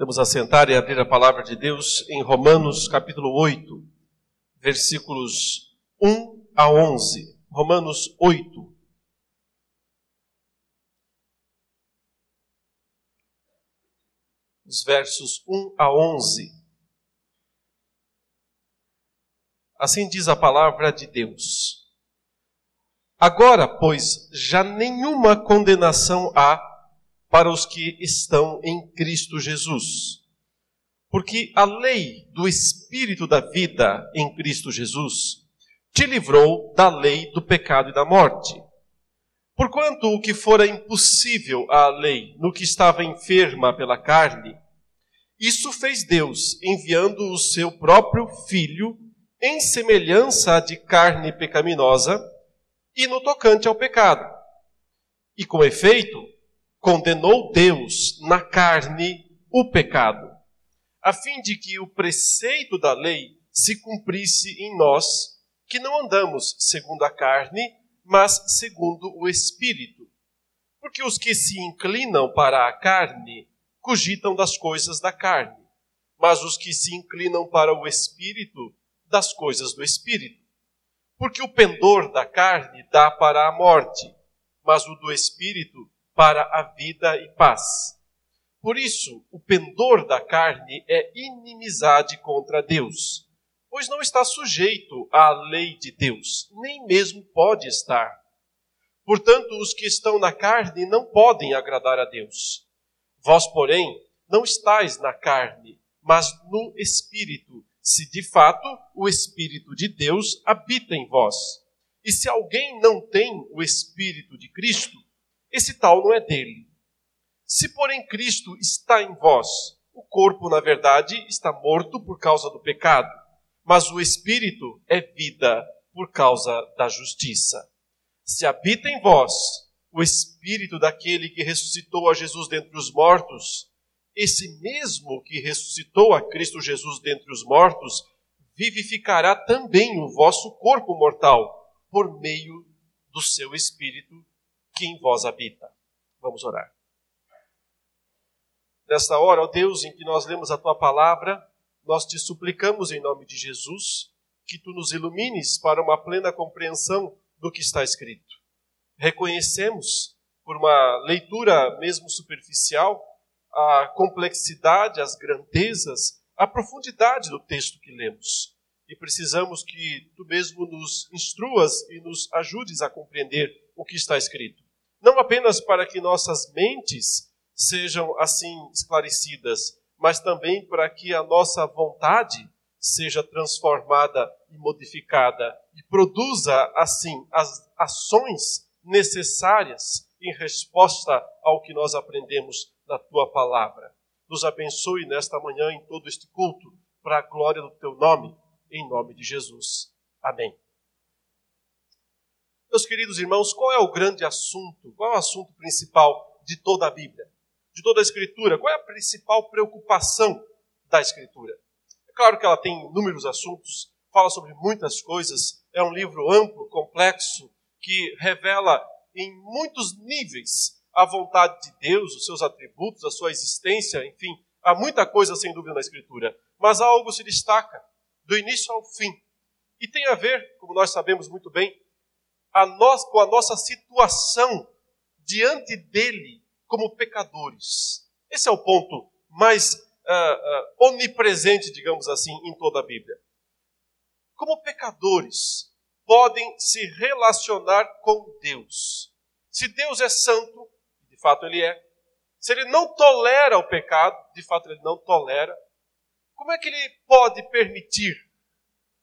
Vamos assentar e abrir a palavra de Deus em Romanos capítulo 8, versículos 1 a 11. Romanos 8. Os versos 1 a 11. Assim diz a palavra de Deus. Agora, pois, já nenhuma condenação há para os que estão em Cristo Jesus. Porque a lei do Espírito da vida em Cristo Jesus te livrou da lei do pecado e da morte. Porquanto o que fora impossível à lei no que estava enferma pela carne, isso fez Deus, enviando o seu próprio Filho em semelhança de carne pecaminosa e no tocante ao pecado. E com efeito, condenou Deus na carne o pecado, a fim de que o preceito da lei se cumprisse em nós, que não andamos segundo a carne, mas segundo o Espírito. Porque os que se inclinam para a carne cogitam das coisas da carne, mas os que se inclinam para o Espírito, das coisas do Espírito. Porque o pendor da carne dá para a morte, mas o do Espírito para a vida e paz. Por isso, o pendor da carne é inimizade contra Deus, pois não está sujeito à lei de Deus, nem mesmo pode estar. Portanto, os que estão na carne não podem agradar a Deus. Vós, porém, não estáis na carne, mas no Espírito, se de fato o Espírito de Deus habita em vós. E se alguém não tem o Espírito de Cristo, esse tal não é dele. Se, porém, Cristo está em vós, o corpo, na verdade, está morto por causa do pecado, mas o espírito é vida por causa da justiça. Se habita em vós o espírito daquele que ressuscitou a Jesus dentre os mortos, esse mesmo que ressuscitou a Cristo Jesus dentre os mortos, vivificará também o vosso corpo mortal por meio do seu espírito que em vós habita. Vamos orar. Nesta hora, ó Deus, em que nós lemos a tua palavra, nós te suplicamos em nome de Jesus que tu nos ilumines para uma plena compreensão do que está escrito. Reconhecemos, por uma leitura mesmo superficial, a complexidade, as grandezas, a profundidade do texto que lemos. E precisamos que tu mesmo nos instruas e nos ajudes a compreender o que está escrito não apenas para que nossas mentes sejam assim esclarecidas, mas também para que a nossa vontade seja transformada e modificada e produza assim as ações necessárias em resposta ao que nós aprendemos na tua palavra. Nos abençoe nesta manhã em todo este culto, para a glória do teu nome, em nome de Jesus. Amém. Meus queridos irmãos, qual é o grande assunto? Qual é o assunto principal de toda a Bíblia? De toda a Escritura? Qual é a principal preocupação da Escritura? É claro que ela tem inúmeros assuntos, fala sobre muitas coisas, é um livro amplo, complexo, que revela em muitos níveis a vontade de Deus, os seus atributos, a sua existência, enfim, há muita coisa sem dúvida na Escritura. Mas algo se destaca, do início ao fim. E tem a ver, como nós sabemos muito bem, a nós, com a nossa situação diante dele como pecadores. Esse é o ponto mais uh, uh, onipresente, digamos assim, em toda a Bíblia. Como pecadores podem se relacionar com Deus? Se Deus é santo, de fato ele é, se ele não tolera o pecado, de fato ele não tolera, como é que ele pode permitir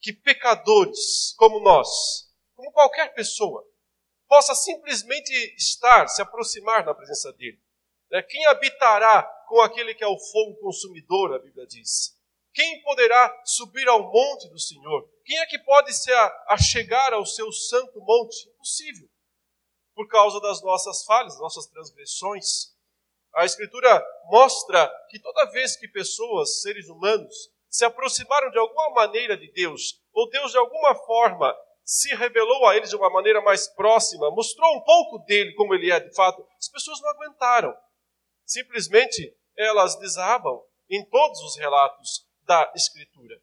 que pecadores como nós como qualquer pessoa, possa simplesmente estar, se aproximar da presença dele. Né? Quem habitará com aquele que é o fogo consumidor, a Bíblia diz? Quem poderá subir ao monte do Senhor? Quem é que pode se achegar ao seu santo monte? Impossível. Por causa das nossas falhas, nossas transgressões. A Escritura mostra que toda vez que pessoas, seres humanos, se aproximaram de alguma maneira de Deus, ou Deus de alguma forma se revelou a eles de uma maneira mais próxima, mostrou um pouco dele como ele é de fato, as pessoas não aguentaram. Simplesmente elas desabam em todos os relatos da Escritura.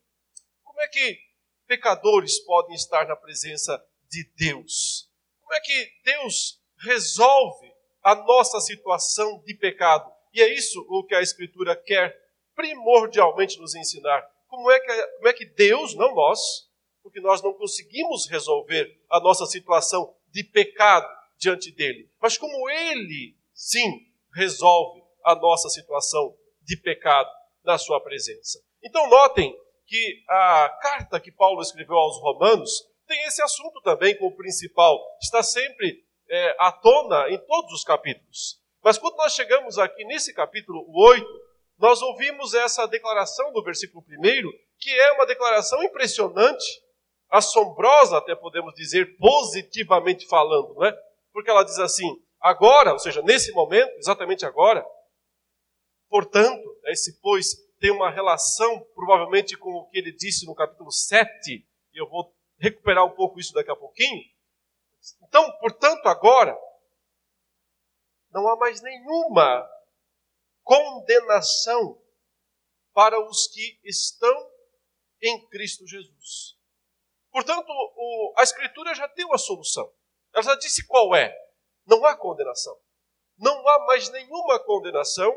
Como é que pecadores podem estar na presença de Deus? Como é que Deus resolve a nossa situação de pecado? E é isso o que a Escritura quer primordialmente nos ensinar. Como é que, como é que Deus, não nós, porque nós não conseguimos resolver a nossa situação de pecado diante dele, mas como ele, sim, resolve a nossa situação de pecado na sua presença. Então, notem que a carta que Paulo escreveu aos Romanos tem esse assunto também como principal, está sempre é, à tona em todos os capítulos. Mas quando nós chegamos aqui nesse capítulo 8, nós ouvimos essa declaração do versículo 1, que é uma declaração impressionante, assombrosa, até podemos dizer, positivamente falando, não é? Porque ela diz assim: agora, ou seja, nesse momento, exatamente agora, portanto, esse pois tem uma relação provavelmente com o que ele disse no capítulo 7, e eu vou recuperar um pouco isso daqui a pouquinho. Então, portanto, agora, não há mais nenhuma condenação para os que estão em Cristo Jesus. Portanto, o, a Escritura já deu a solução. Ela já disse qual é. Não há condenação. Não há mais nenhuma condenação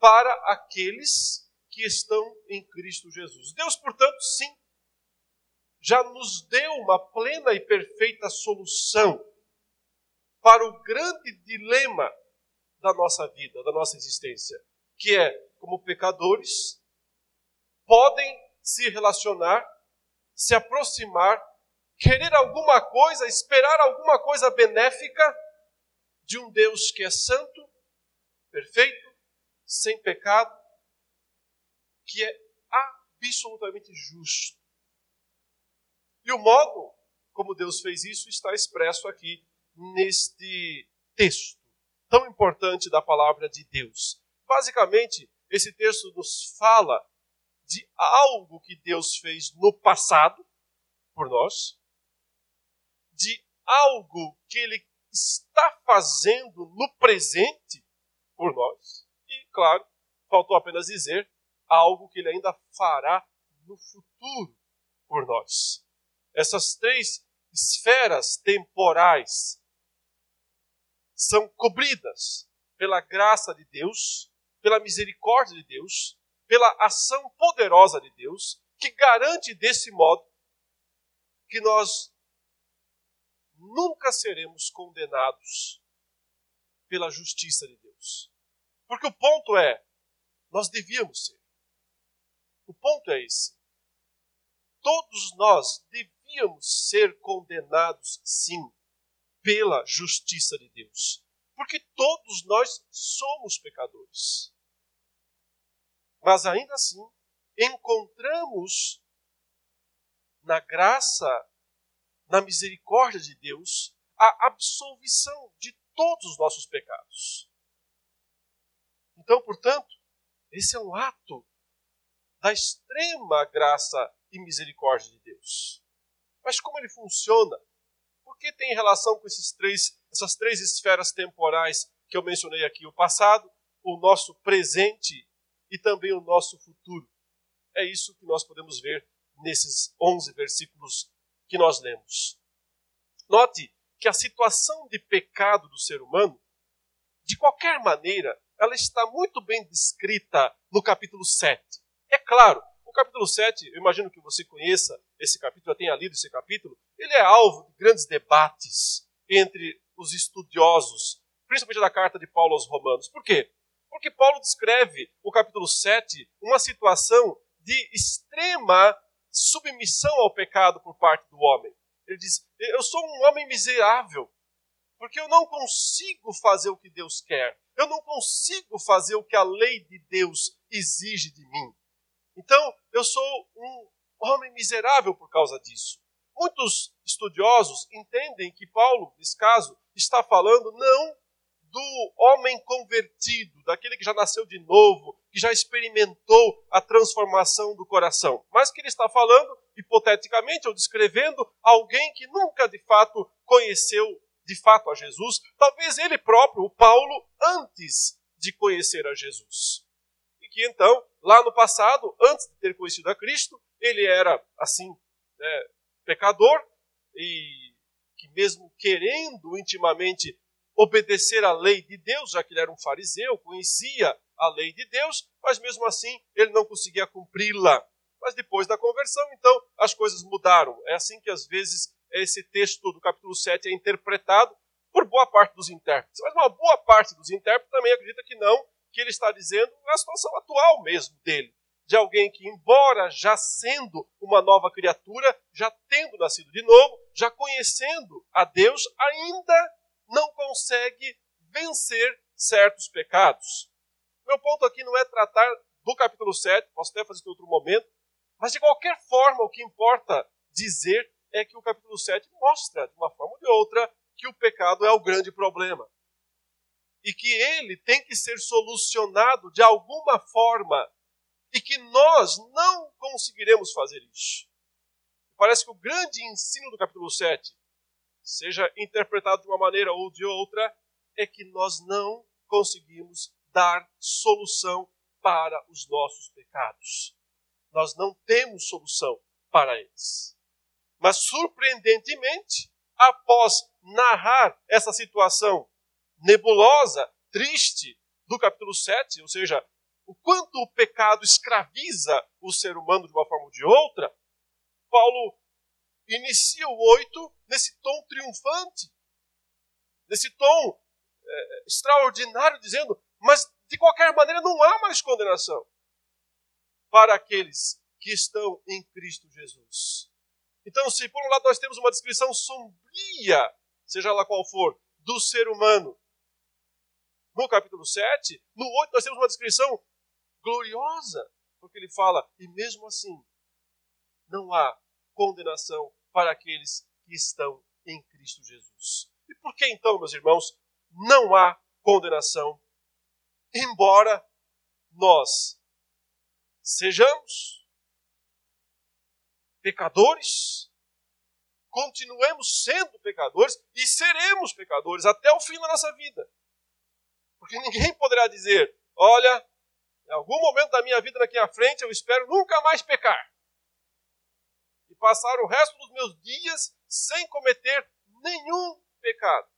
para aqueles que estão em Cristo Jesus. Deus, portanto, sim, já nos deu uma plena e perfeita solução para o grande dilema da nossa vida, da nossa existência, que é como pecadores podem se relacionar, se aproximar, querer alguma coisa, esperar alguma coisa benéfica de um Deus que é santo, perfeito, sem pecado, que é absolutamente justo. E o modo como Deus fez isso está expresso aqui neste texto tão importante da palavra de Deus. Basicamente, esse texto nos fala de algo que Deus fez no passado por nós, de algo que Ele está fazendo no presente por nós, e, claro, faltou apenas dizer algo que Ele ainda fará no futuro por nós. Essas três esferas temporais são cobridas pela graça de Deus, pela misericórdia de Deus, pela ação poderosa de Deus, que garante desse modo que nós nunca seremos condenados pela justiça de Deus. Porque o ponto é, nós devíamos ser. O ponto é esse. Todos nós devíamos ser condenados, sim, pela justiça de Deus. Porque todos nós somos pecadores. Mas ainda assim, encontramos na graça, na misericórdia de Deus, a absolvição de todos os nossos pecados. Então, portanto, esse é um ato da extrema graça e misericórdia de Deus. Mas como ele funciona? que tem relação com esses três, essas três esferas temporais que eu mencionei aqui: o passado, o nosso presente e também o nosso futuro. É isso que nós podemos ver nesses 11 versículos que nós lemos. Note que a situação de pecado do ser humano, de qualquer maneira, ela está muito bem descrita no capítulo 7. É claro, o capítulo 7, eu imagino que você conheça esse capítulo, já tenha lido esse capítulo, ele é alvo de grandes debates entre os estudiosos, principalmente da carta de Paulo aos Romanos. Por quê? Porque Paulo descreve o capítulo 7 uma situação de extrema submissão ao pecado por parte do homem. Ele diz: Eu sou um homem miserável, porque eu não consigo fazer o que Deus quer. Eu não consigo fazer o que a lei de Deus exige de mim. Então, eu sou um homem miserável por causa disso. Muitos estudiosos entendem que Paulo, nesse caso, está falando não do homem convertido, daquele que já nasceu de novo, que já experimentou a transformação do coração, mas que ele está falando, hipoteticamente, ou descrevendo alguém que nunca de fato conheceu de fato a Jesus, talvez ele próprio, o Paulo, antes de conhecer a Jesus. E que então lá no passado, antes de ter conhecido a Cristo, ele era assim, né, pecador e que mesmo querendo intimamente obedecer à lei de Deus, já que ele era um fariseu, conhecia a lei de Deus, mas mesmo assim ele não conseguia cumpri-la. Mas depois da conversão, então, as coisas mudaram. É assim que às vezes esse texto do capítulo 7 é interpretado por boa parte dos intérpretes. Mas uma boa parte dos intérpretes também acredita que não, que ele está dizendo a situação atual mesmo dele. De alguém que, embora já sendo uma nova criatura, já tendo nascido de novo, já conhecendo a Deus, ainda não consegue vencer certos pecados. Meu ponto aqui não é tratar do capítulo 7, posso até fazer em outro momento, mas de qualquer forma, o que importa dizer é que o capítulo 7 mostra, de uma forma ou de outra, que o pecado é o grande problema. E que ele tem que ser solucionado de alguma forma. E que nós não conseguiremos fazer isso. Parece que o grande ensino do capítulo 7, seja interpretado de uma maneira ou de outra, é que nós não conseguimos dar solução para os nossos pecados. Nós não temos solução para eles. Mas, surpreendentemente, após narrar essa situação nebulosa, triste, do capítulo 7, ou seja, o quanto o pecado escraviza o ser humano de uma forma ou de outra, Paulo inicia o 8 nesse tom triunfante, nesse tom é, extraordinário, dizendo: Mas de qualquer maneira não há mais condenação para aqueles que estão em Cristo Jesus. Então, se por um lado nós temos uma descrição sombria, seja lá qual for, do ser humano, no capítulo 7, no 8 nós temos uma descrição gloriosa, porque ele fala, e mesmo assim, não há condenação para aqueles que estão em Cristo Jesus. E por que então, meus irmãos, não há condenação, embora nós sejamos pecadores, continuemos sendo pecadores e seremos pecadores até o fim da nossa vida. Porque ninguém poderá dizer: olha, em algum momento da minha vida daqui à frente eu espero nunca mais pecar. Passar o resto dos meus dias sem cometer nenhum pecado.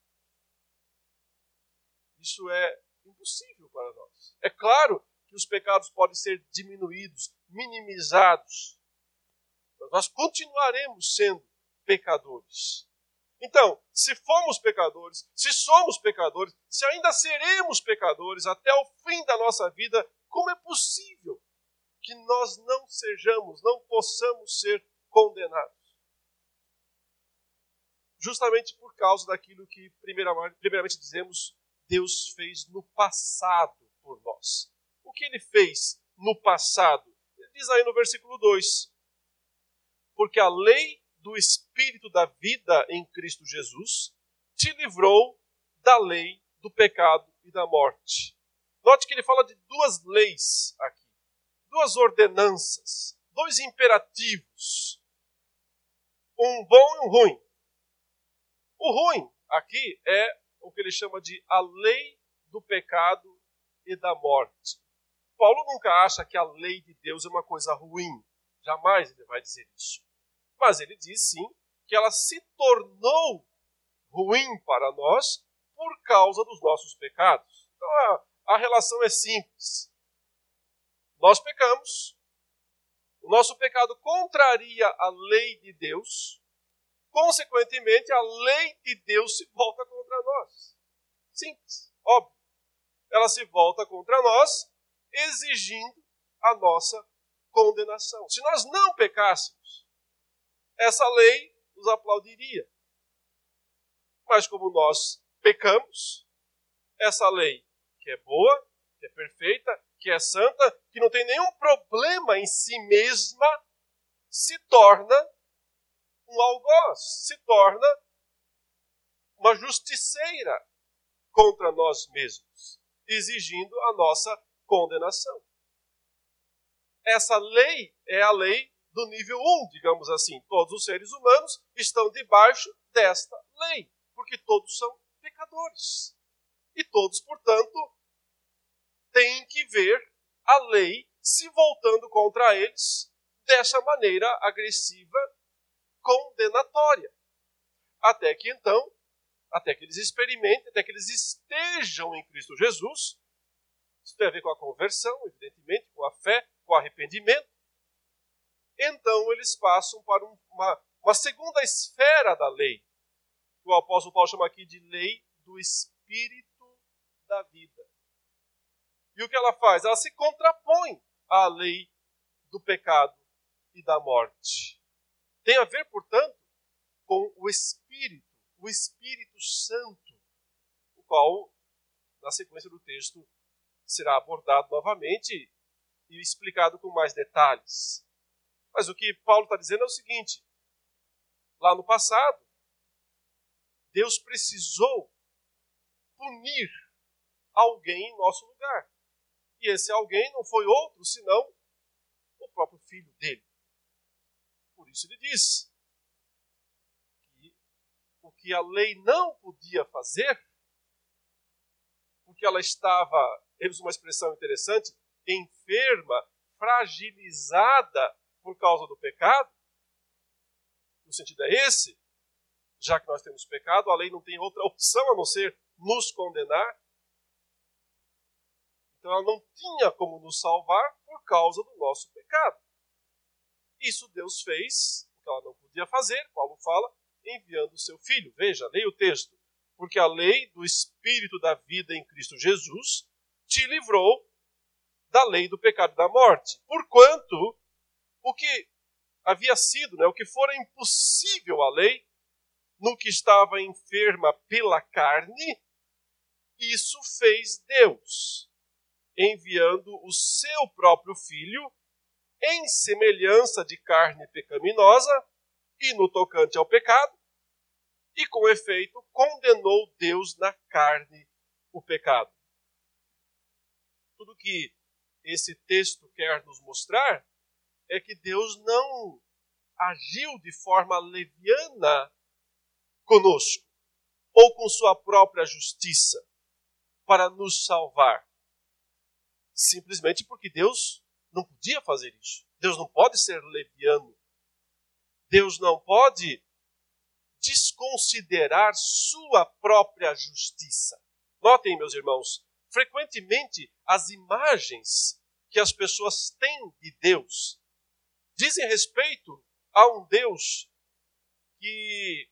Isso é impossível para nós. É claro que os pecados podem ser diminuídos, minimizados, nós continuaremos sendo pecadores. Então, se fomos pecadores, se somos pecadores, se ainda seremos pecadores até o fim da nossa vida, como é possível que nós não sejamos, não possamos ser condenados? Justamente por causa daquilo que, primeiramente, dizemos, Deus fez no passado por nós. O que ele fez no passado? Ele diz aí no versículo 2: porque a lei do Espírito da vida em Cristo Jesus te livrou da lei do pecado e da morte. Note que ele fala de duas leis aqui, duas ordenanças, dois imperativos, um bom e um ruim. O ruim aqui é o que ele chama de a lei do pecado e da morte. Paulo nunca acha que a lei de Deus é uma coisa ruim. Jamais ele vai dizer isso. Mas ele diz sim que ela se tornou ruim para nós por causa dos nossos pecados. Então a, a relação é simples. Nós pecamos, o nosso pecado contraria a lei de Deus, consequentemente a lei de Deus se volta contra nós. Simples, óbvio. Ela se volta contra nós, exigindo a nossa condenação. Se nós não pecássemos, essa lei nos aplaudiria. Mas como nós pecamos, essa lei, que é boa, que é perfeita, que é santa, que não tem nenhum problema em si mesma, se torna um algoz, se torna uma justiceira contra nós mesmos, exigindo a nossa condenação. Essa lei é a lei do nível 1, digamos assim. Todos os seres humanos estão debaixo desta lei, porque todos são pecadores. E todos, portanto, têm que ver a lei se voltando contra eles dessa maneira agressiva, condenatória. Até que então, até que eles experimentem, até que eles estejam em Cristo Jesus. Isso tem a ver com a conversão, evidentemente, com a fé, com o arrependimento. Então eles passam para uma, uma segunda esfera da lei, que o apóstolo Paulo chama aqui de lei do Espírito da vida. E o que ela faz? Ela se contrapõe à lei do pecado e da morte. Tem a ver, portanto, com o Espírito, o Espírito Santo, o qual, na sequência do texto, será abordado novamente e explicado com mais detalhes. Mas o que Paulo está dizendo é o seguinte: lá no passado, Deus precisou punir alguém em nosso lugar. E esse alguém não foi outro senão o próprio filho dele. Por isso ele diz que o que a lei não podia fazer, porque ela estava, temos uma expressão interessante, enferma, fragilizada por causa do pecado, no sentido é esse, já que nós temos pecado, a lei não tem outra opção a não ser nos condenar. Então ela não tinha como nos salvar por causa do nosso pecado. Isso Deus fez, o que ela não podia fazer, Paulo fala, enviando o seu filho. Veja, leia o texto. Porque a lei do Espírito da vida em Cristo Jesus te livrou da lei do pecado e da morte. Porquanto o que havia sido, né, o que fora impossível à lei, no que estava enferma pela carne, isso fez Deus, enviando o seu próprio filho em semelhança de carne pecaminosa e no tocante ao pecado, e com efeito condenou Deus na carne o pecado. Tudo que esse texto quer nos mostrar é que Deus não agiu de forma leviana conosco ou com sua própria justiça para nos salvar. Simplesmente porque Deus não podia fazer isso. Deus não pode ser leviano. Deus não pode desconsiderar sua própria justiça. Notem, meus irmãos, frequentemente as imagens que as pessoas têm de Deus dizem respeito a um Deus que,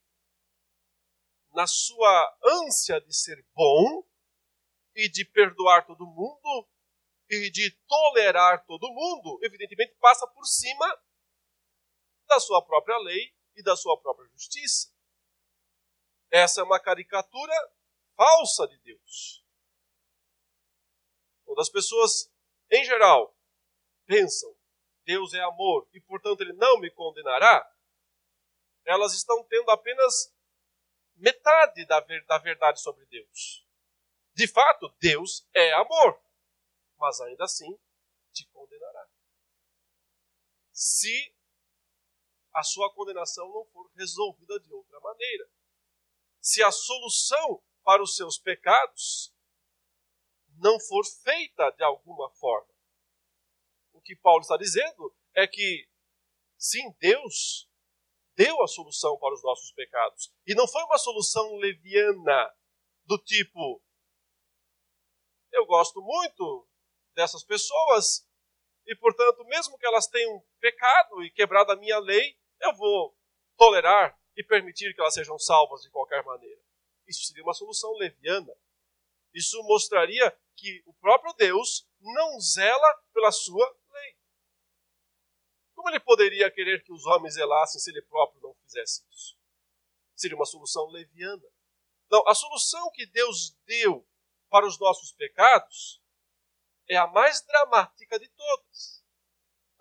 na sua ânsia de ser bom e de perdoar todo mundo, e de tolerar todo mundo, evidentemente passa por cima da sua própria lei e da sua própria justiça. Essa é uma caricatura falsa de Deus. Quando as pessoas, em geral, pensam Deus é amor e, portanto, Ele não me condenará, elas estão tendo apenas metade da verdade sobre Deus. De fato, Deus é amor mas ainda assim te condenará. Se a sua condenação não for resolvida de outra maneira. Se a solução para os seus pecados não for feita de alguma forma. O que Paulo está dizendo é que, sim, Deus deu a solução para os nossos pecados. E não foi uma solução leviana, do tipo: eu gosto muito dessas pessoas, e portanto, mesmo que elas tenham pecado e quebrado a minha lei, eu vou tolerar e permitir que elas sejam salvas de qualquer maneira. Isso seria uma solução leviana. Isso mostraria que o próprio Deus não zela pela sua lei. Como ele poderia querer que os homens zelassem se ele próprio não fizesse isso? Seria uma solução leviana. Não, a solução que Deus deu para os nossos pecados é a mais dramática de todas.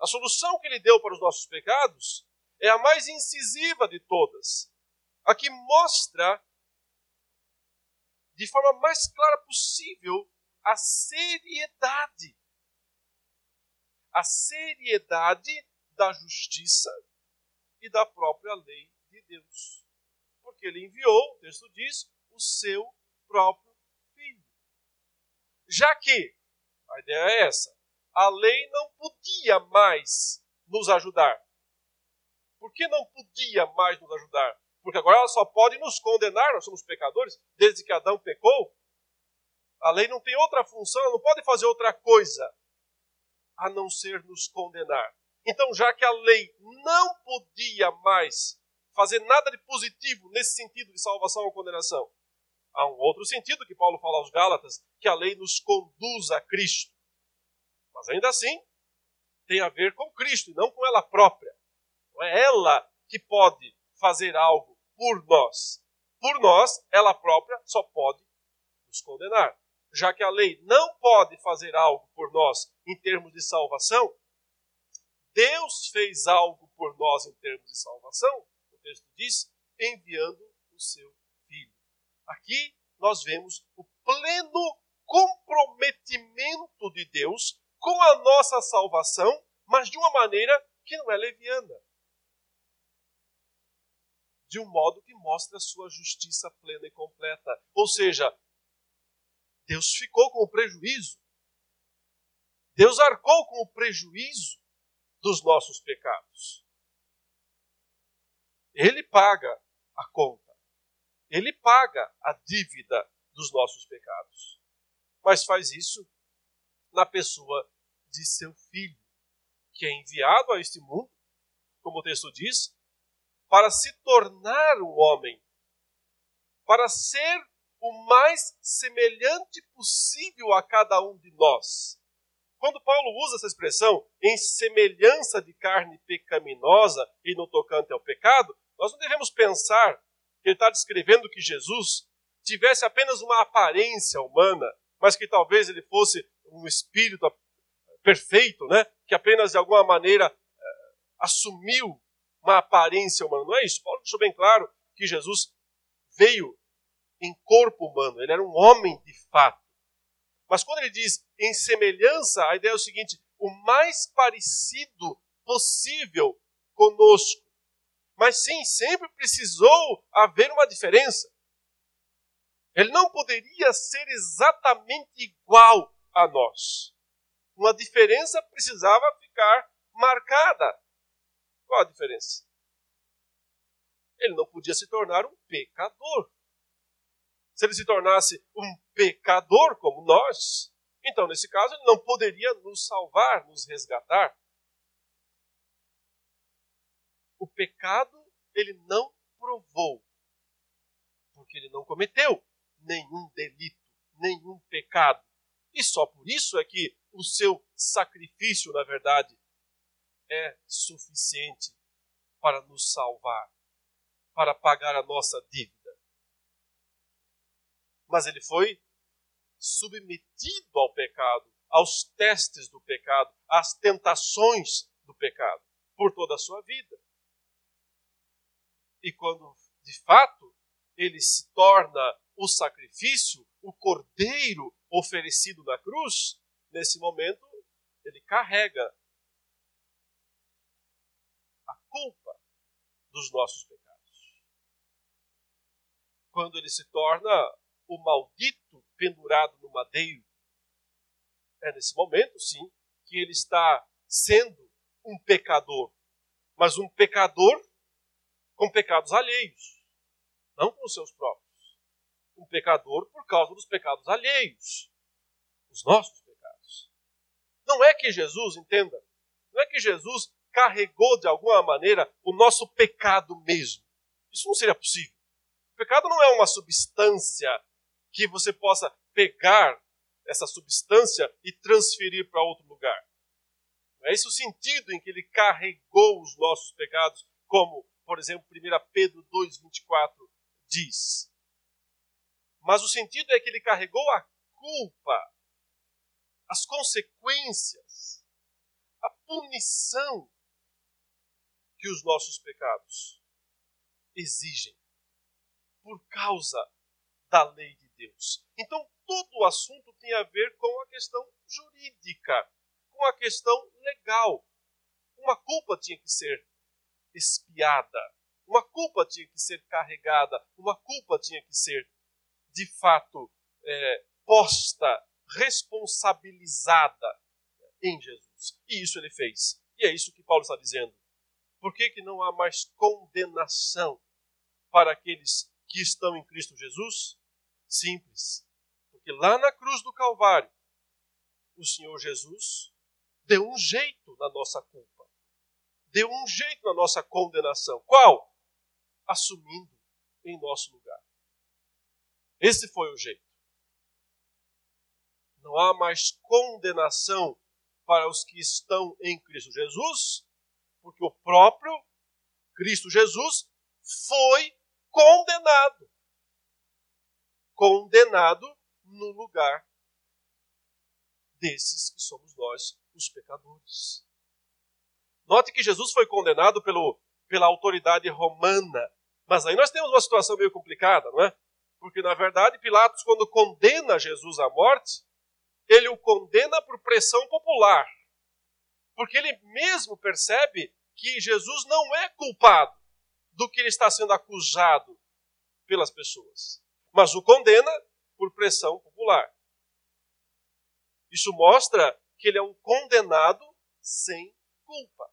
A solução que ele deu para os nossos pecados é a mais incisiva de todas. A que mostra de forma mais clara possível a seriedade. A seriedade da justiça e da própria lei de Deus. Porque ele enviou, o texto diz, o seu próprio filho. Já que a ideia é essa. a lei não podia mais nos ajudar. Por que não podia mais nos ajudar? Porque agora ela só pode nos condenar, nós somos pecadores, desde que Adão pecou. A lei não tem outra função, ela não pode fazer outra coisa a não ser nos condenar. Então, já que a lei não podia mais fazer nada de positivo nesse sentido de salvação ou condenação, há um outro sentido que Paulo fala aos Gálatas, que a lei nos conduz a Cristo. Mas ainda assim, tem a ver com Cristo e não com ela própria. Não é ela que pode fazer algo por nós. Por nós, ela própria só pode nos condenar. Já que a lei não pode fazer algo por nós em termos de salvação, Deus fez algo por nós em termos de salvação, o texto diz, enviando o seu. Aqui nós vemos o pleno comprometimento de Deus com a nossa salvação, mas de uma maneira que não é leviana. De um modo que mostra a sua justiça plena e completa. Ou seja, Deus ficou com o prejuízo. Deus arcou com o prejuízo dos nossos pecados. Ele paga a conta. Ele paga a dívida dos nossos pecados. Mas faz isso na pessoa de seu filho, que é enviado a este mundo, como o texto diz, para se tornar um homem, para ser o mais semelhante possível a cada um de nós. Quando Paulo usa essa expressão em semelhança de carne pecaminosa e no tocante ao pecado, nós não devemos pensar ele está descrevendo que Jesus tivesse apenas uma aparência humana, mas que talvez ele fosse um espírito perfeito, né? que apenas de alguma maneira eh, assumiu uma aparência humana. Não é isso. Paulo deixou bem claro que Jesus veio em corpo humano, ele era um homem de fato. Mas quando ele diz em semelhança, a ideia é o seguinte: o mais parecido possível conosco. Mas sim, sempre precisou haver uma diferença. Ele não poderia ser exatamente igual a nós. Uma diferença precisava ficar marcada. Qual a diferença? Ele não podia se tornar um pecador se ele se tornasse um pecador como nós, então nesse caso ele não poderia nos salvar, nos resgatar. O pecado ele não provou, porque ele não cometeu nenhum delito, nenhum pecado. E só por isso é que o seu sacrifício, na verdade, é suficiente para nos salvar, para pagar a nossa dívida mas ele foi submetido ao pecado, aos testes do pecado, às tentações do pecado, por toda a sua vida. E quando, de fato, ele se torna o sacrifício, o cordeiro oferecido na cruz, nesse momento, ele carrega a culpa dos nossos pecados. Quando ele se torna o maldito pendurado no madeiro. É nesse momento, sim, que ele está sendo um pecador, mas um pecador com pecados alheios, não com os seus próprios. Um pecador por causa dos pecados alheios, os nossos pecados. Não é que Jesus, entenda, não é que Jesus carregou de alguma maneira o nosso pecado mesmo. Isso não seria possível. O pecado não é uma substância que você possa pegar essa substância e transferir para outro lugar. É esse o sentido em que ele carregou os nossos pecados, como, por exemplo, 1 Pedro 2,24 diz. Mas o sentido é que ele carregou a culpa, as consequências, a punição que os nossos pecados exigem por causa da lei de Deus. Então, todo o assunto tem a ver com a questão jurídica, com a questão legal. Uma culpa tinha que ser espiada, uma culpa tinha que ser carregada, uma culpa tinha que ser, de fato, é, posta, responsabilizada. em Jesus. E isso ele fez. E é isso que Paulo está dizendo. Por que, que não há mais condenação para aqueles que estão em Cristo Jesus? Simples. Porque lá na cruz do Calvário, o Senhor Jesus deu um jeito na nossa culpa. Deu um jeito na nossa condenação. Qual? Assumindo em nosso lugar. Esse foi o jeito. Não há mais condenação para os que estão em Cristo Jesus, porque o próprio Cristo Jesus foi condenado. Condenado no lugar desses que somos nós, os pecadores. Note que Jesus foi condenado pelo, pela autoridade romana. Mas aí nós temos uma situação meio complicada, não é? Porque, na verdade, Pilatos, quando condena Jesus à morte, ele o condena por pressão popular. Porque ele mesmo percebe que Jesus não é culpado do que ele está sendo acusado pelas pessoas, mas o condena por pressão popular. Isso mostra que ele é um condenado sem culpa.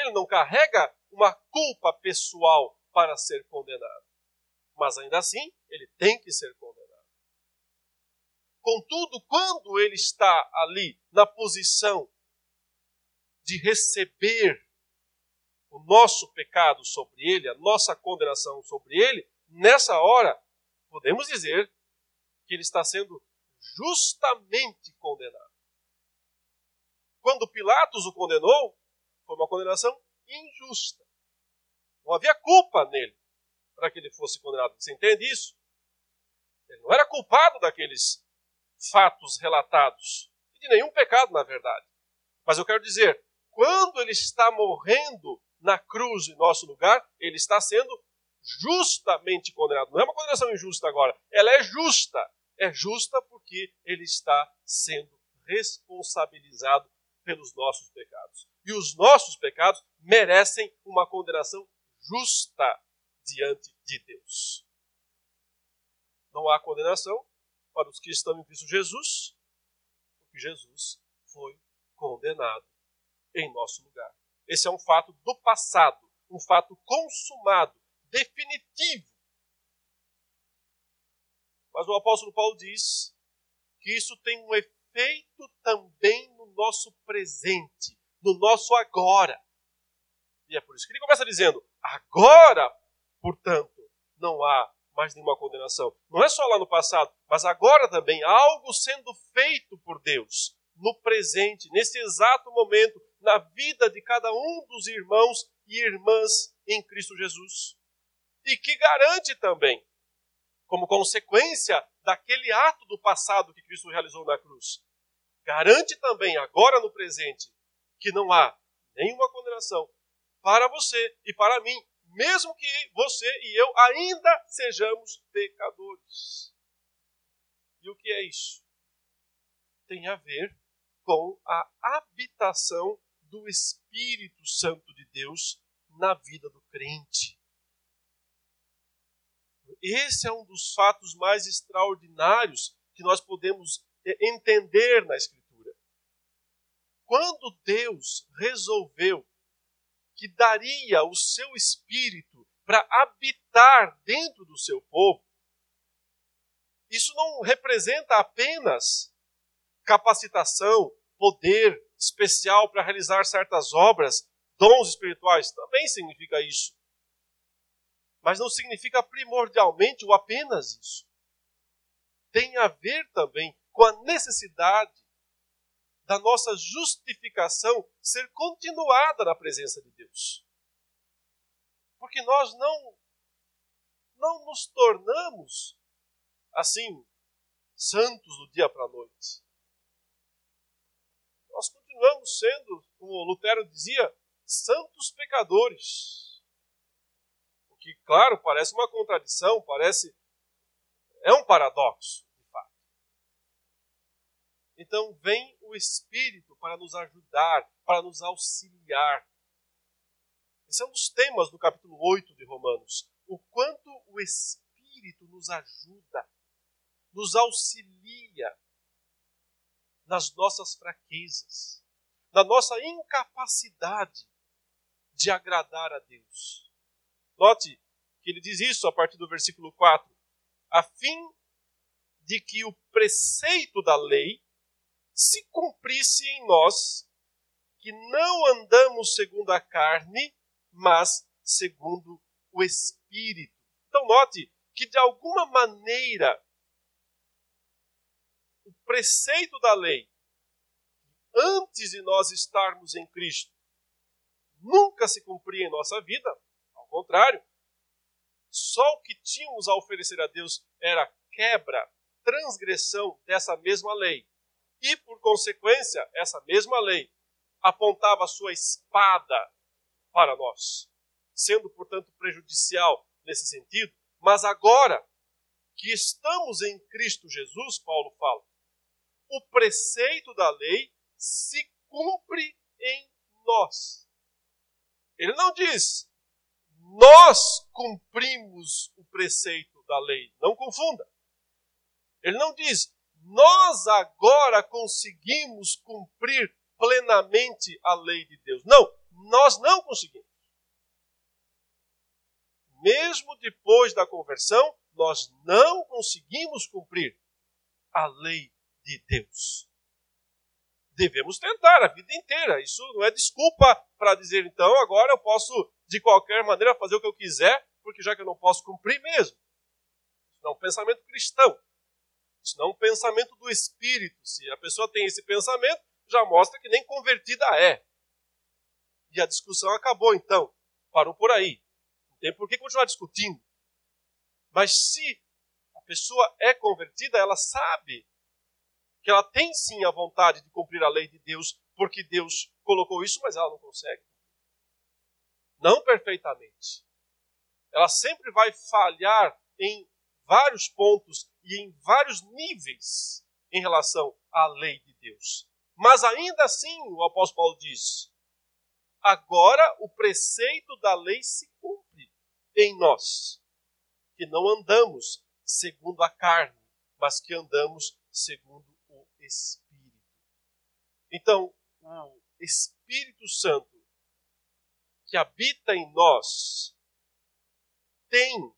Ele não carrega uma culpa pessoal para ser condenado. Mas ainda assim, ele tem que ser condenado. Contudo, quando ele está ali na posição de receber o nosso pecado sobre ele, a nossa condenação sobre ele, nessa hora, podemos dizer que ele está sendo justamente condenado. Quando Pilatos o condenou, foi uma condenação injusta. Não havia culpa nele para que ele fosse condenado. Você entende isso? Ele não era culpado daqueles fatos relatados. E de nenhum pecado, na verdade. Mas eu quero dizer, quando ele está morrendo na cruz em nosso lugar, ele está sendo justamente condenado. Não é uma condenação injusta agora, ela é justa. É justa porque ele está sendo responsabilizado pelos nossos pecados. E os nossos pecados merecem uma condenação justa diante de Deus. Não há condenação para os que estão em Cristo Jesus, porque Jesus foi condenado em nosso lugar. Esse é um fato do passado, um fato consumado, definitivo. Mas o apóstolo Paulo diz que isso tem um efeito também no nosso presente, no nosso agora. E é por isso que ele começa dizendo: agora, portanto, não há mais nenhuma condenação. Não é só lá no passado, mas agora também algo sendo feito por Deus no presente, nesse exato momento, na vida de cada um dos irmãos e irmãs em Cristo Jesus. E que garante também, como consequência daquele ato do passado que Cristo realizou na cruz, garante também, agora no presente, que não há nenhuma condenação para você e para mim, mesmo que você e eu ainda sejamos pecadores. E o que é isso? Tem a ver com a habitação do Espírito Santo de Deus na vida do crente. Esse é um dos fatos mais extraordinários que nós podemos eh, entender na Escritura. Quando Deus resolveu que daria o seu Espírito para habitar dentro do seu povo, isso não representa apenas capacitação, poder especial para realizar certas obras, dons espirituais, também significa isso. Mas não significa primordialmente ou apenas isso. Tem a ver também com a necessidade da nossa justificação ser continuada na presença de Deus. Porque nós não não nos tornamos assim santos do dia para a noite nós continuamos sendo, como Lutero dizia, santos pecadores. O que, claro, parece uma contradição, parece. É um paradoxo. Então, vem o Espírito para nos ajudar, para nos auxiliar. Esse é um dos temas do capítulo 8 de Romanos. O quanto o Espírito nos ajuda, nos auxilia nas nossas fraquezas, na nossa incapacidade de agradar a Deus. Note que ele diz isso a partir do versículo 4, a fim de que o preceito da lei se cumprisse em nós, que não andamos segundo a carne, mas segundo o Espírito. Então, note que de alguma maneira o preceito da lei, antes de nós estarmos em Cristo, nunca se cumpria em nossa vida, ao contrário, só o que tínhamos a oferecer a Deus era quebra, transgressão dessa mesma lei. E, por consequência, essa mesma lei apontava sua espada para nós, sendo, portanto, prejudicial nesse sentido. Mas agora que estamos em Cristo Jesus, Paulo fala, o preceito da lei se cumpre em nós. Ele não diz, nós cumprimos o preceito da lei. Não confunda. Ele não diz, nós agora conseguimos cumprir plenamente a lei de Deus. Não, nós não conseguimos. Mesmo depois da conversão, nós não conseguimos cumprir a lei de Deus. Devemos tentar a vida inteira. Isso não é desculpa para dizer, então, agora eu posso, de qualquer maneira, fazer o que eu quiser, porque já que eu não posso cumprir mesmo. Não é pensamento cristão. Isso não é um pensamento do espírito. Se a pessoa tem esse pensamento, já mostra que nem convertida é. E a discussão acabou então. Parou por aí. Não tem por que continuar discutindo. Mas se a pessoa é convertida, ela sabe que ela tem sim a vontade de cumprir a lei de Deus, porque Deus colocou isso, mas ela não consegue. Não perfeitamente. Ela sempre vai falhar em vários pontos e em vários níveis em relação à lei de Deus. Mas ainda assim, o apóstolo Paulo diz: agora o preceito da lei se cumpre em nós, que não andamos segundo a carne, mas que andamos segundo o Espírito. Então, o Espírito Santo que habita em nós tem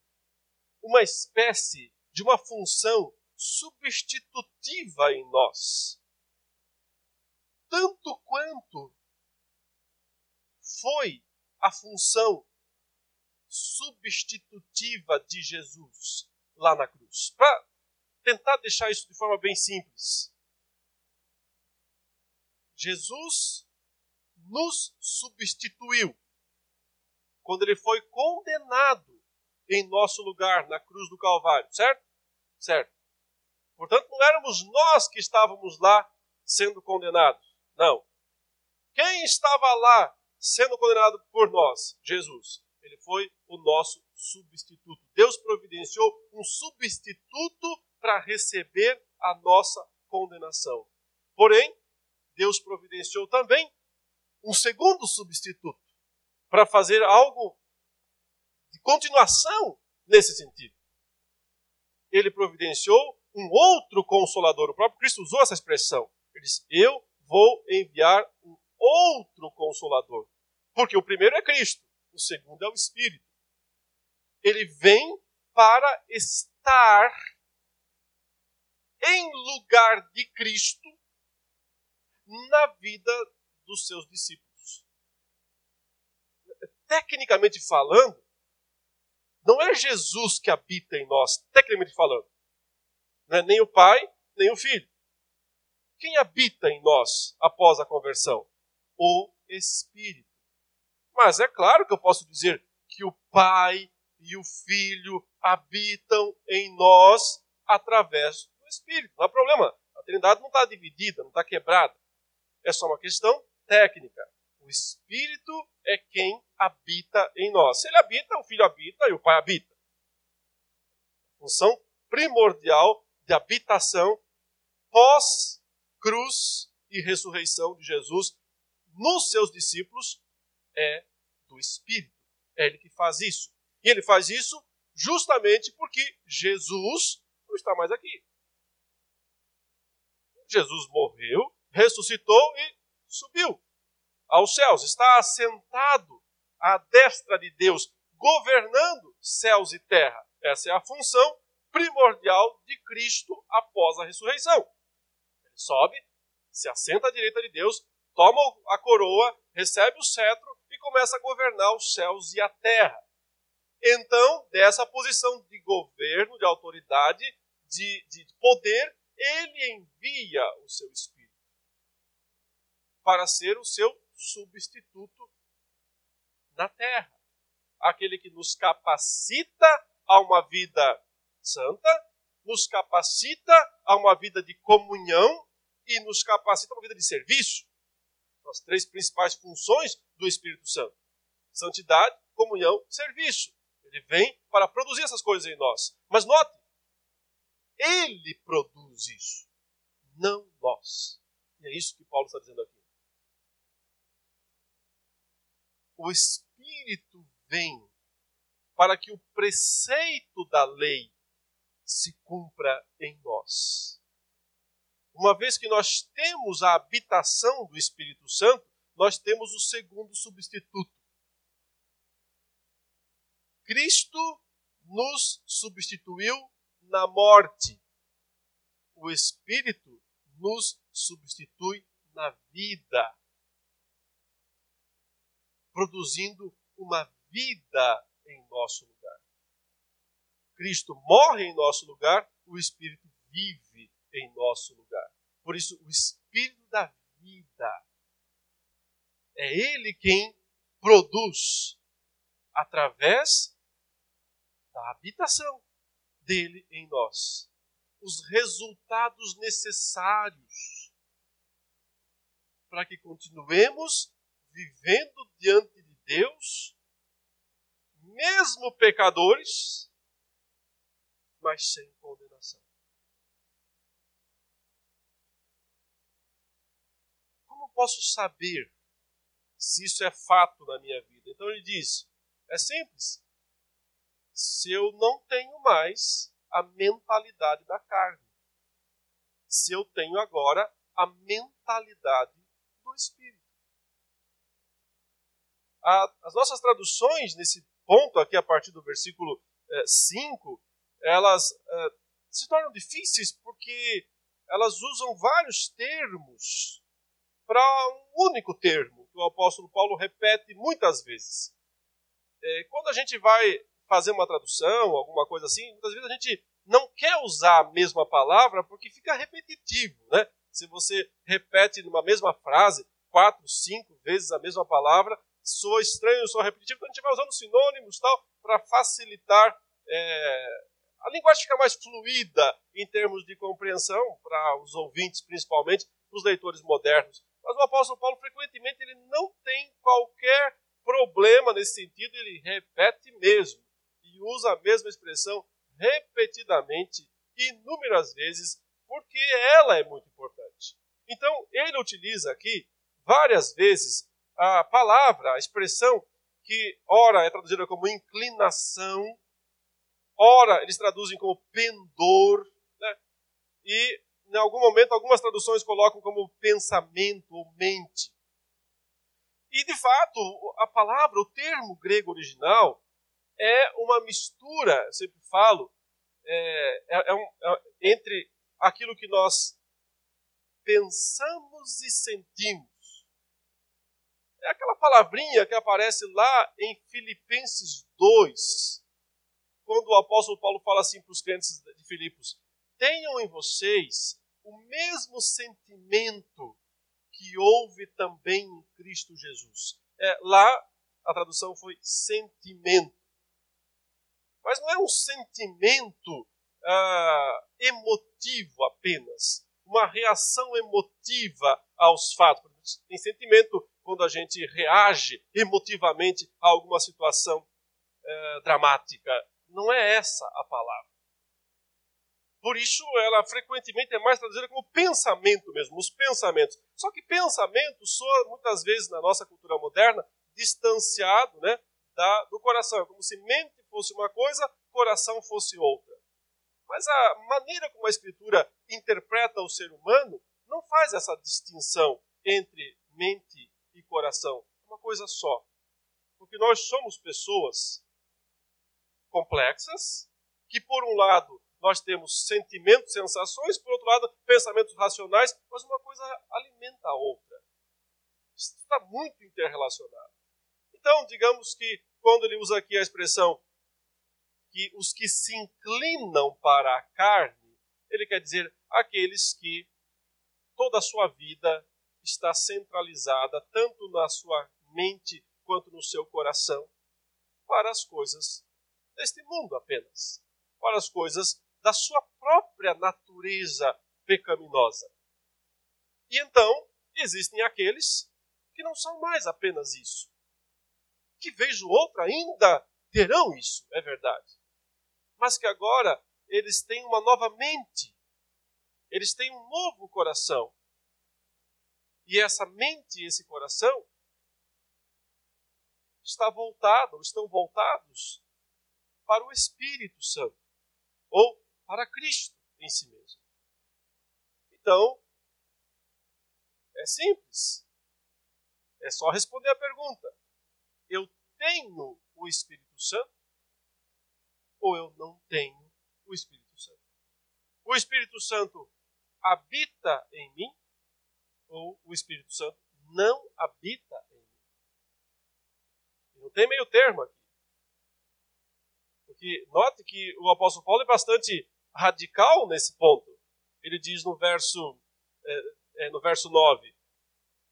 uma espécie de uma função substitutiva em nós. Tanto quanto foi a função substitutiva de Jesus lá na cruz. Para tentar deixar isso de forma bem simples. Jesus nos substituiu quando ele foi condenado em nosso lugar na cruz do Calvário, certo? Certo. Portanto, não éramos nós que estávamos lá sendo condenados. Não. Quem estava lá sendo condenado por nós? Jesus. Ele foi o nosso substituto. Deus providenciou um substituto para receber a nossa condenação. Porém, Deus providenciou também um segundo substituto para fazer algo continuação nesse sentido. Ele providenciou um outro consolador. O próprio Cristo usou essa expressão. Ele disse: Eu vou enviar um outro consolador. Porque o primeiro é Cristo, o segundo é o Espírito. Ele vem para estar em lugar de Cristo na vida dos seus discípulos. Tecnicamente falando, não é Jesus que habita em nós, tecnicamente falando. É nem o Pai, nem o Filho. Quem habita em nós após a conversão? O Espírito. Mas é claro que eu posso dizer que o Pai e o Filho habitam em nós através do Espírito. Não há problema. A Trindade não está dividida, não está quebrada. É só uma questão técnica. O Espírito é quem habita em nós. Se ele habita, o Filho habita e o Pai habita. Função primordial de habitação pós-cruz e ressurreição de Jesus nos seus discípulos é do Espírito. É ele que faz isso. E ele faz isso justamente porque Jesus não está mais aqui. Jesus morreu, ressuscitou e subiu aos céus. Está assentado à destra de Deus, governando céus e terra. Essa é a função primordial de Cristo após a ressurreição. Ele sobe, se assenta à direita de Deus, toma a coroa, recebe o cetro e começa a governar os céus e a terra. Então, dessa posição de governo, de autoridade, de, de poder, ele envia o seu Espírito para ser o seu substituto na terra. Aquele que nos capacita a uma vida santa, nos capacita a uma vida de comunhão e nos capacita a uma vida de serviço. As três principais funções do Espírito Santo: santidade, comunhão, serviço. Ele vem para produzir essas coisas em nós. Mas note, ele produz isso, não nós. E é isso que Paulo está dizendo aqui. O Espírito vem para que o preceito da lei se cumpra em nós. Uma vez que nós temos a habitação do Espírito Santo, nós temos o segundo substituto. Cristo nos substituiu na morte. O Espírito nos substitui na vida, produzindo uma vida em nosso lugar. Cristo morre em nosso lugar, o Espírito vive em nosso lugar. Por isso, o Espírito da vida é Ele quem produz através da habitação dele em nós os resultados necessários para que continuemos vivendo diante de Deus, mesmo pecadores, mas sem condenação. Como posso saber se isso é fato na minha vida? Então ele diz: é simples. Se eu não tenho mais a mentalidade da carne, se eu tenho agora a mentalidade do Espírito. As nossas traduções nesse ponto, aqui a partir do versículo 5, eh, elas uh, se tornam difíceis porque elas usam vários termos para um único termo, que o apóstolo Paulo repete muitas vezes. Quando a gente vai fazer uma tradução, alguma coisa assim, muitas vezes a gente não quer usar a mesma palavra porque fica repetitivo, né? Se você repete numa mesma frase quatro, cinco vezes a mesma palavra, soa estranho, soa repetitivo, então a gente vai usando sinônimos tal para facilitar é, a linguagem fica mais fluida em termos de compreensão para os ouvintes, principalmente, para os leitores modernos. Mas o apóstolo Paulo, frequentemente, ele não tem qualquer problema nesse sentido, ele repete mesmo e usa a mesma expressão repetidamente, inúmeras vezes, porque ela é muito importante. Então, ele utiliza aqui várias vezes a palavra, a expressão que ora é traduzida como inclinação, Ora, eles traduzem como pendor, né? e em algum momento algumas traduções colocam como pensamento ou mente. E de fato, a palavra, o termo grego original, é uma mistura, sempre falo, é, é, é um, é, entre aquilo que nós pensamos e sentimos. É aquela palavrinha que aparece lá em Filipenses 2, quando o apóstolo Paulo fala assim para os crentes de Filipos: tenham em vocês o mesmo sentimento que houve também em Cristo Jesus. É, lá a tradução foi sentimento. Mas não é um sentimento ah, emotivo apenas, uma reação emotiva aos fatos. Tem sentimento quando a gente reage emotivamente a alguma situação ah, dramática, não é essa a palavra. Por isso, ela frequentemente é mais traduzida como pensamento mesmo, os pensamentos. Só que pensamento soa muitas vezes na nossa cultura moderna distanciado né, da, do coração. É como se mente fosse uma coisa, coração fosse outra. Mas a maneira como a Escritura interpreta o ser humano não faz essa distinção entre mente coração. Uma coisa só. Porque nós somos pessoas complexas, que por um lado nós temos sentimentos, sensações, por outro lado pensamentos racionais, mas uma coisa alimenta a outra. Isso está muito interrelacionado. Então, digamos que quando ele usa aqui a expressão que os que se inclinam para a carne, ele quer dizer aqueles que toda a sua vida está centralizada tanto na sua mente quanto no seu coração para as coisas deste mundo apenas, para as coisas da sua própria natureza pecaminosa. E então, existem aqueles que não são mais apenas isso. Que vejo outro ainda terão isso, é verdade. Mas que agora eles têm uma nova mente. Eles têm um novo coração. E essa mente esse coração está voltado, estão voltados para o Espírito Santo ou para Cristo em si mesmo. Então, é simples. É só responder a pergunta: eu tenho o Espírito Santo ou eu não tenho o Espírito Santo? O Espírito Santo habita em mim ou o Espírito Santo não habita em mim? Não tem meio termo aqui. Porque note que o apóstolo Paulo é bastante radical nesse ponto. Ele diz no verso, é, é, no verso 9: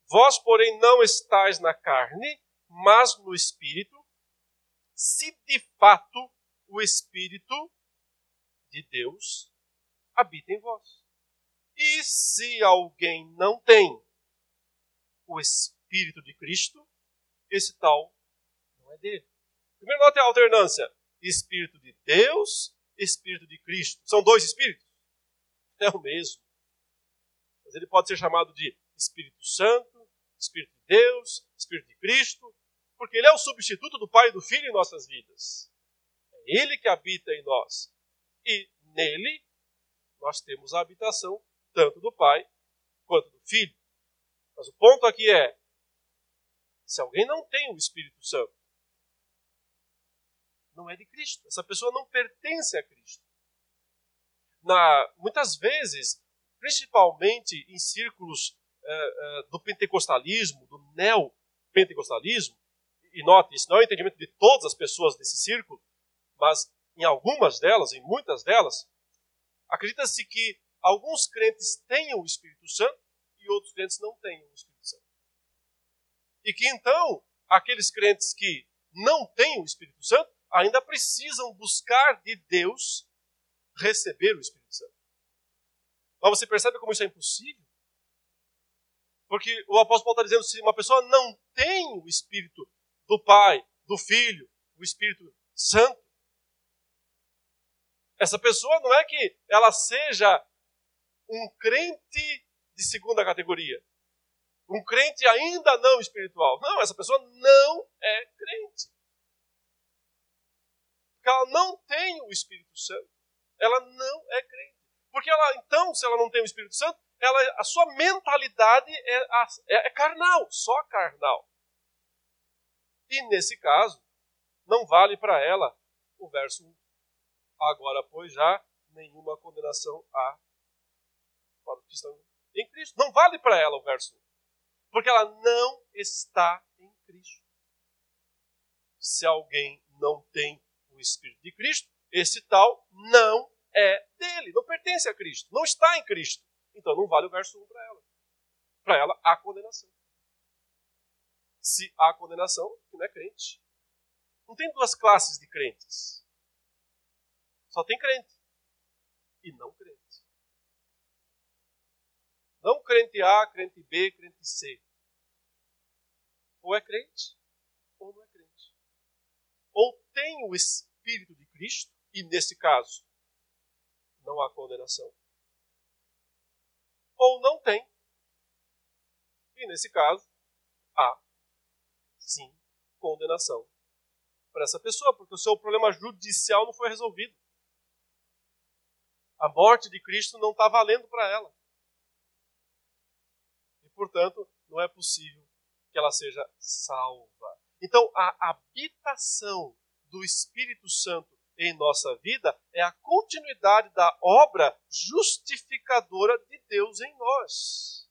Vós, porém, não estáis na carne, mas no espírito, se de fato o espírito de Deus habita em vós. E se alguém não tem o espírito de Cristo, esse tal não é dele. Primeiro, note a alternância: espírito de Deus Espírito de Cristo. São dois Espíritos? É o mesmo. Mas ele pode ser chamado de Espírito Santo, Espírito de Deus, Espírito de Cristo, porque ele é o substituto do Pai e do Filho em nossas vidas. É ele que habita em nós. E nele nós temos a habitação tanto do Pai quanto do Filho. Mas o ponto aqui é: se alguém não tem o Espírito Santo, não é de Cristo. Essa pessoa não pertence a Cristo. Na, muitas vezes, principalmente em círculos é, é, do pentecostalismo, do neopentecostalismo, e note, isso não é o entendimento de todas as pessoas desse círculo, mas em algumas delas, em muitas delas, acredita-se que alguns crentes tenham o Espírito Santo e outros crentes não tenham o Espírito Santo. E que então, aqueles crentes que não têm o Espírito Santo ainda precisam buscar de Deus receber o Espírito Santo. Mas você percebe como isso é impossível? Porque o apóstolo Paulo está dizendo: se uma pessoa não tem o Espírito do Pai, do Filho, o Espírito Santo, essa pessoa não é que ela seja um crente de segunda categoria, um crente ainda não espiritual. Não, essa pessoa não é crente. Porque ela não tem o Espírito Santo. Ela não é crente. Porque ela, então, se ela não tem o Espírito Santo, ela, a sua mentalidade é, é, é carnal, só carnal. E nesse caso, não vale para ela o verso 1. Agora, pois já nenhuma condenação há para os que estão em Cristo. Não vale para ela o verso 1. Porque ela não está em Cristo. Se alguém não tem Espírito de Cristo, esse tal não é dele, não pertence a Cristo, não está em Cristo. Então não vale o verso 1 para ela. Para ela há condenação. Se há condenação, não é crente. Não tem duas classes de crentes. Só tem crente e não crente. Não crente A, crente B, crente C. Ou é crente, ou não é crente. Ou tem o Espírito de Cristo, e nesse caso não há condenação, ou não tem, e nesse caso há sim condenação para essa pessoa, porque o seu problema judicial não foi resolvido. A morte de Cristo não está valendo para ela. Portanto, não é possível que ela seja salva. Então, a habitação do Espírito Santo em nossa vida é a continuidade da obra justificadora de Deus em nós.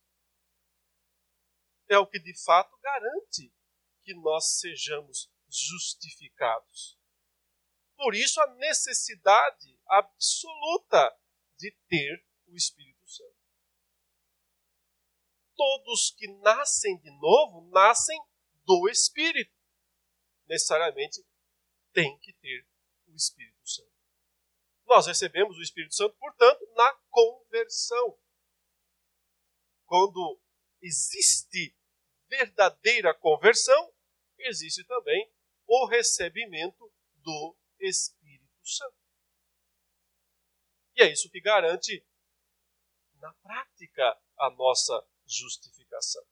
É o que de fato garante que nós sejamos justificados. Por isso, a necessidade absoluta de ter o Espírito. Todos que nascem de novo nascem do Espírito. Necessariamente tem que ter o Espírito Santo. Nós recebemos o Espírito Santo, portanto, na conversão. Quando existe verdadeira conversão, existe também o recebimento do Espírito Santo. E é isso que garante, na prática, a nossa justificação.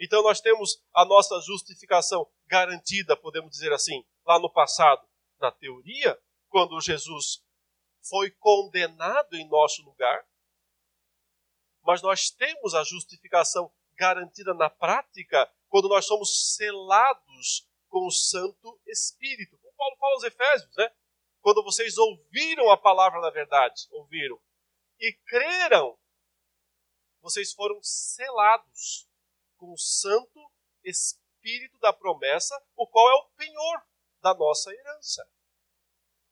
Então, nós temos a nossa justificação garantida, podemos dizer assim, lá no passado, na teoria, quando Jesus foi condenado em nosso lugar, mas nós temos a justificação garantida na prática quando nós somos selados com o Santo Espírito. Como Paulo fala aos Efésios, né? Quando vocês ouviram a palavra da verdade, ouviram, e creram, vocês foram selados com o Santo Espírito da promessa, o qual é o penhor da nossa herança.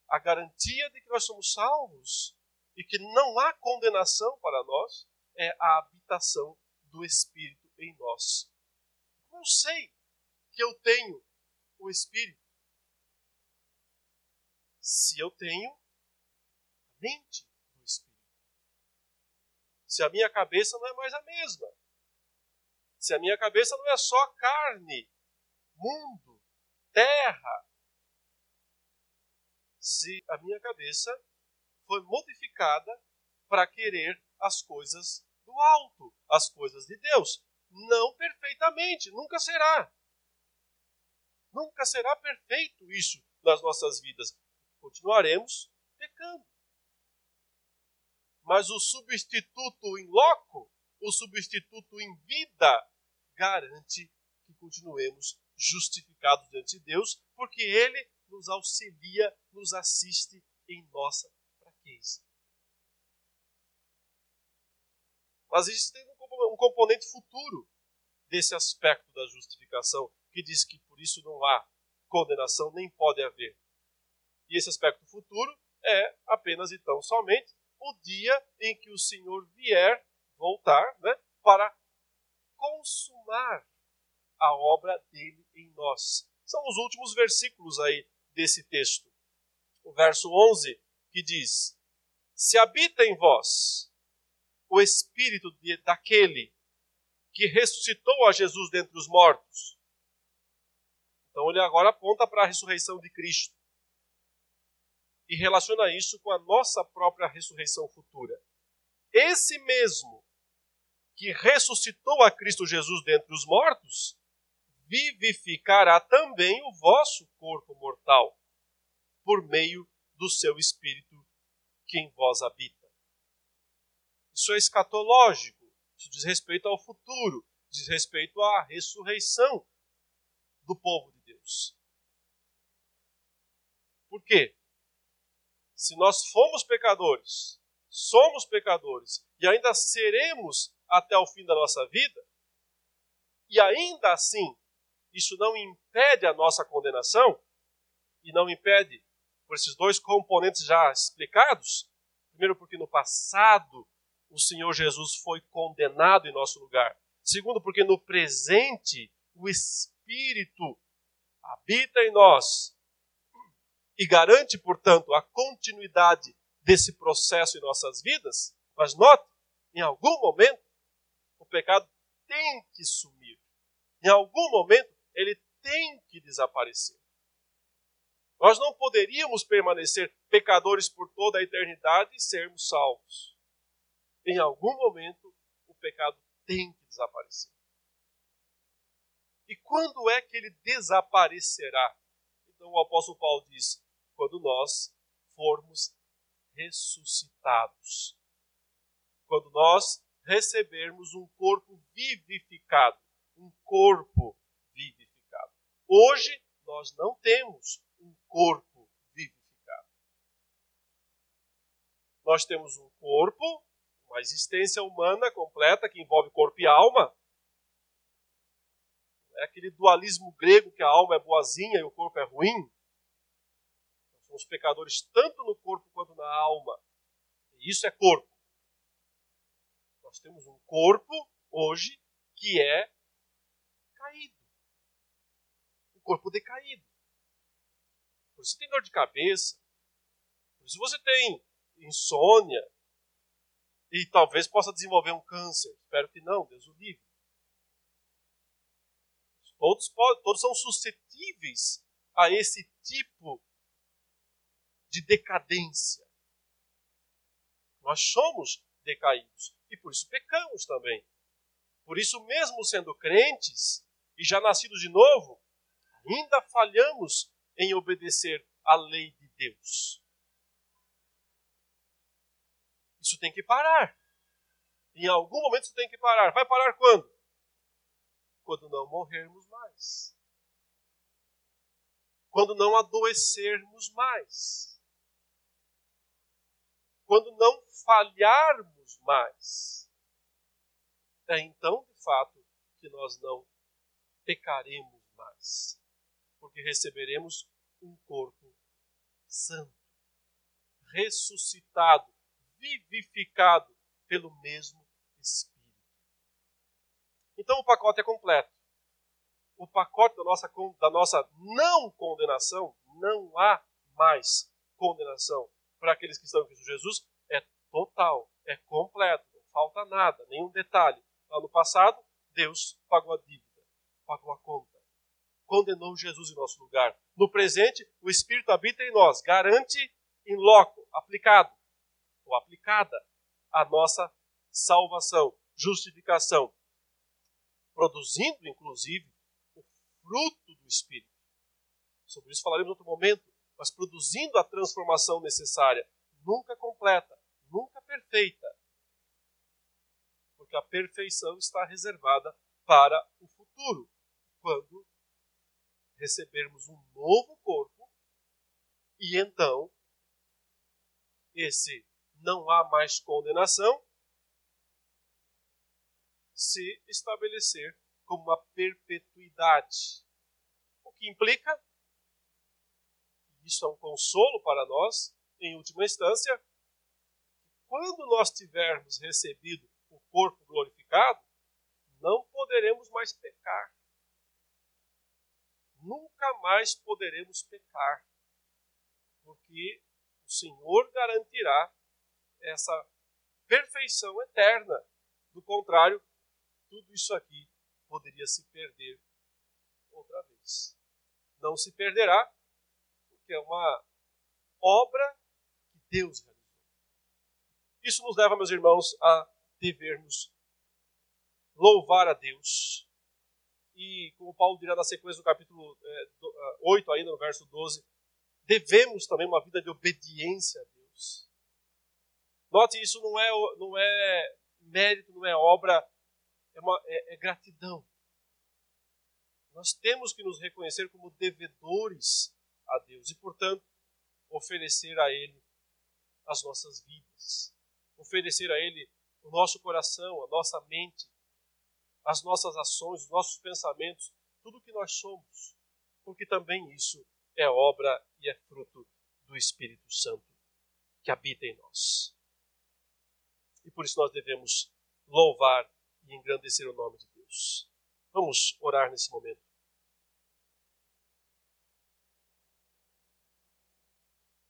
A garantia de que nós somos salvos e que não há condenação para nós é a habitação do Espírito em nós. Eu sei que eu tenho o Espírito? Se eu tenho a mente. Se a minha cabeça não é mais a mesma. Se a minha cabeça não é só carne, mundo, terra, se a minha cabeça foi modificada para querer as coisas do alto, as coisas de Deus. Não perfeitamente, nunca será. Nunca será perfeito isso nas nossas vidas. Continuaremos pecando. Mas o substituto em loco, o substituto em vida, garante que continuemos justificados diante de Deus, porque Ele nos auxilia, nos assiste em nossa fraqueza. Mas existe um componente futuro desse aspecto da justificação, que diz que por isso não há condenação, nem pode haver. E esse aspecto futuro é apenas então somente o dia em que o Senhor vier voltar né, para consumar a obra dele em nós. São os últimos versículos aí desse texto. O verso 11 que diz: Se habita em vós o espírito de, daquele que ressuscitou a Jesus dentre os mortos. Então ele agora aponta para a ressurreição de Cristo e relaciona isso com a nossa própria ressurreição futura. Esse mesmo que ressuscitou a Cristo Jesus dentre os mortos vivificará também o vosso corpo mortal, por meio do seu Espírito que em vós habita. Isso é escatológico, isso diz respeito ao futuro, diz respeito à ressurreição do povo de Deus. Por quê? Se nós fomos pecadores, somos pecadores e ainda seremos até o fim da nossa vida, e ainda assim isso não impede a nossa condenação e não impede por esses dois componentes já explicados. Primeiro, porque no passado o Senhor Jesus foi condenado em nosso lugar. Segundo, porque no presente o Espírito habita em nós e garante, portanto, a continuidade desse processo em nossas vidas. Mas note, em algum momento, o pecado tem que sumir. Em algum momento, ele tem que desaparecer. Nós não poderíamos permanecer pecadores por toda a eternidade e sermos salvos. Em algum momento, o pecado tem que desaparecer. E quando é que ele desaparecerá? Então o apóstolo Paulo diz: quando nós formos ressuscitados. Quando nós recebermos um corpo vivificado. Um corpo vivificado. Hoje, nós não temos um corpo vivificado. Nós temos um corpo, uma existência humana completa que envolve corpo e alma. É aquele dualismo grego que a alma é boazinha e o corpo é ruim. Somos pecadores tanto no corpo quanto na alma. E isso é corpo. Nós temos um corpo hoje que é caído. Um corpo decaído. Por isso tem dor de cabeça. Por isso você tem insônia. E talvez possa desenvolver um câncer. Espero que não, Deus o livre. Todos, todos são suscetíveis a esse tipo de decadência. Nós somos decaídos e por isso pecamos também. Por isso, mesmo sendo crentes e já nascidos de novo, ainda falhamos em obedecer à lei de Deus. Isso tem que parar. Em algum momento isso tem que parar. Vai parar quando? Quando não morrermos mais. Quando não adoecermos mais. Quando não falharmos mais. É então, de fato, que nós não pecaremos mais. Porque receberemos um corpo santo, ressuscitado, vivificado pelo mesmo Espírito. Então o pacote é completo. O pacote da nossa, da nossa não condenação, não há mais condenação para aqueles que estão em Cristo Jesus, é total, é completo, não falta nada, nenhum detalhe. Lá no passado, Deus pagou a dívida, pagou a conta, condenou Jesus em nosso lugar. No presente, o Espírito habita em nós, garante em loco, aplicado ou aplicada a nossa salvação, justificação, produzindo inclusive o fruto do Espírito. Sobre isso falaremos em outro momento, mas produzindo a transformação necessária, nunca completa, nunca perfeita, porque a perfeição está reservada para o futuro, quando recebermos um novo corpo e então esse não há mais condenação se estabelecer como uma perpetuidade. O que implica, isso é um consolo para nós, em última instância, quando nós tivermos recebido o corpo glorificado, não poderemos mais pecar. Nunca mais poderemos pecar, porque o Senhor garantirá essa perfeição eterna. Do contrário, tudo isso aqui poderia se perder outra vez. Não se perderá, porque é uma obra que Deus realizou. Isso nos leva, meus irmãos, a devermos louvar a Deus. E, como Paulo dirá na sequência do capítulo é, 8, ainda no verso 12, devemos também uma vida de obediência a Deus. Note, isso não é, não é mérito, não é obra, é, uma, é, é gratidão. Nós temos que nos reconhecer como devedores a Deus e, portanto, oferecer a Ele as nossas vidas, oferecer a Ele o nosso coração, a nossa mente, as nossas ações, os nossos pensamentos, tudo o que nós somos, porque também isso é obra e é fruto do Espírito Santo que habita em nós e por isso nós devemos louvar e engrandecer o nome de Deus. Vamos orar nesse momento.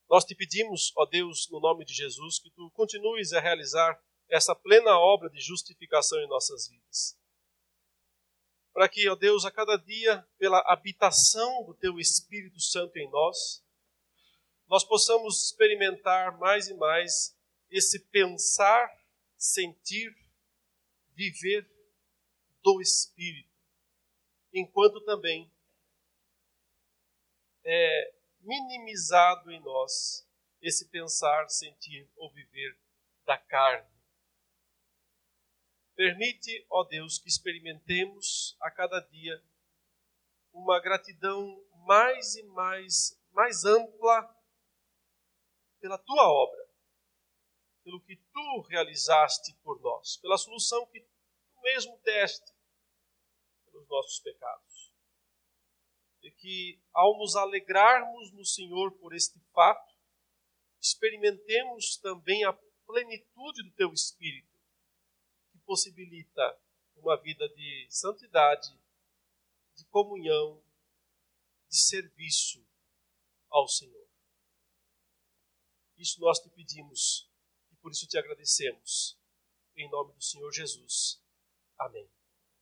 Nós te pedimos, ó Deus, no nome de Jesus, que tu continues a realizar essa plena obra de justificação em nossas vidas. Para que, ó Deus, a cada dia, pela habitação do teu Espírito Santo em nós, nós possamos experimentar mais e mais esse pensar sentir, viver do Espírito, enquanto também é minimizado em nós esse pensar, sentir ou viver da carne. Permite, ó Deus, que experimentemos a cada dia uma gratidão mais e mais, mais ampla pela tua obra, pelo que tu realizaste por nós, pela solução que tu mesmo deste pelos nossos pecados. E que, ao nos alegrarmos no Senhor por este fato, experimentemos também a plenitude do teu Espírito, que possibilita uma vida de santidade, de comunhão, de serviço ao Senhor. Isso nós te pedimos e por isso te agradecemos. Em nome do Senhor Jesus. Amém.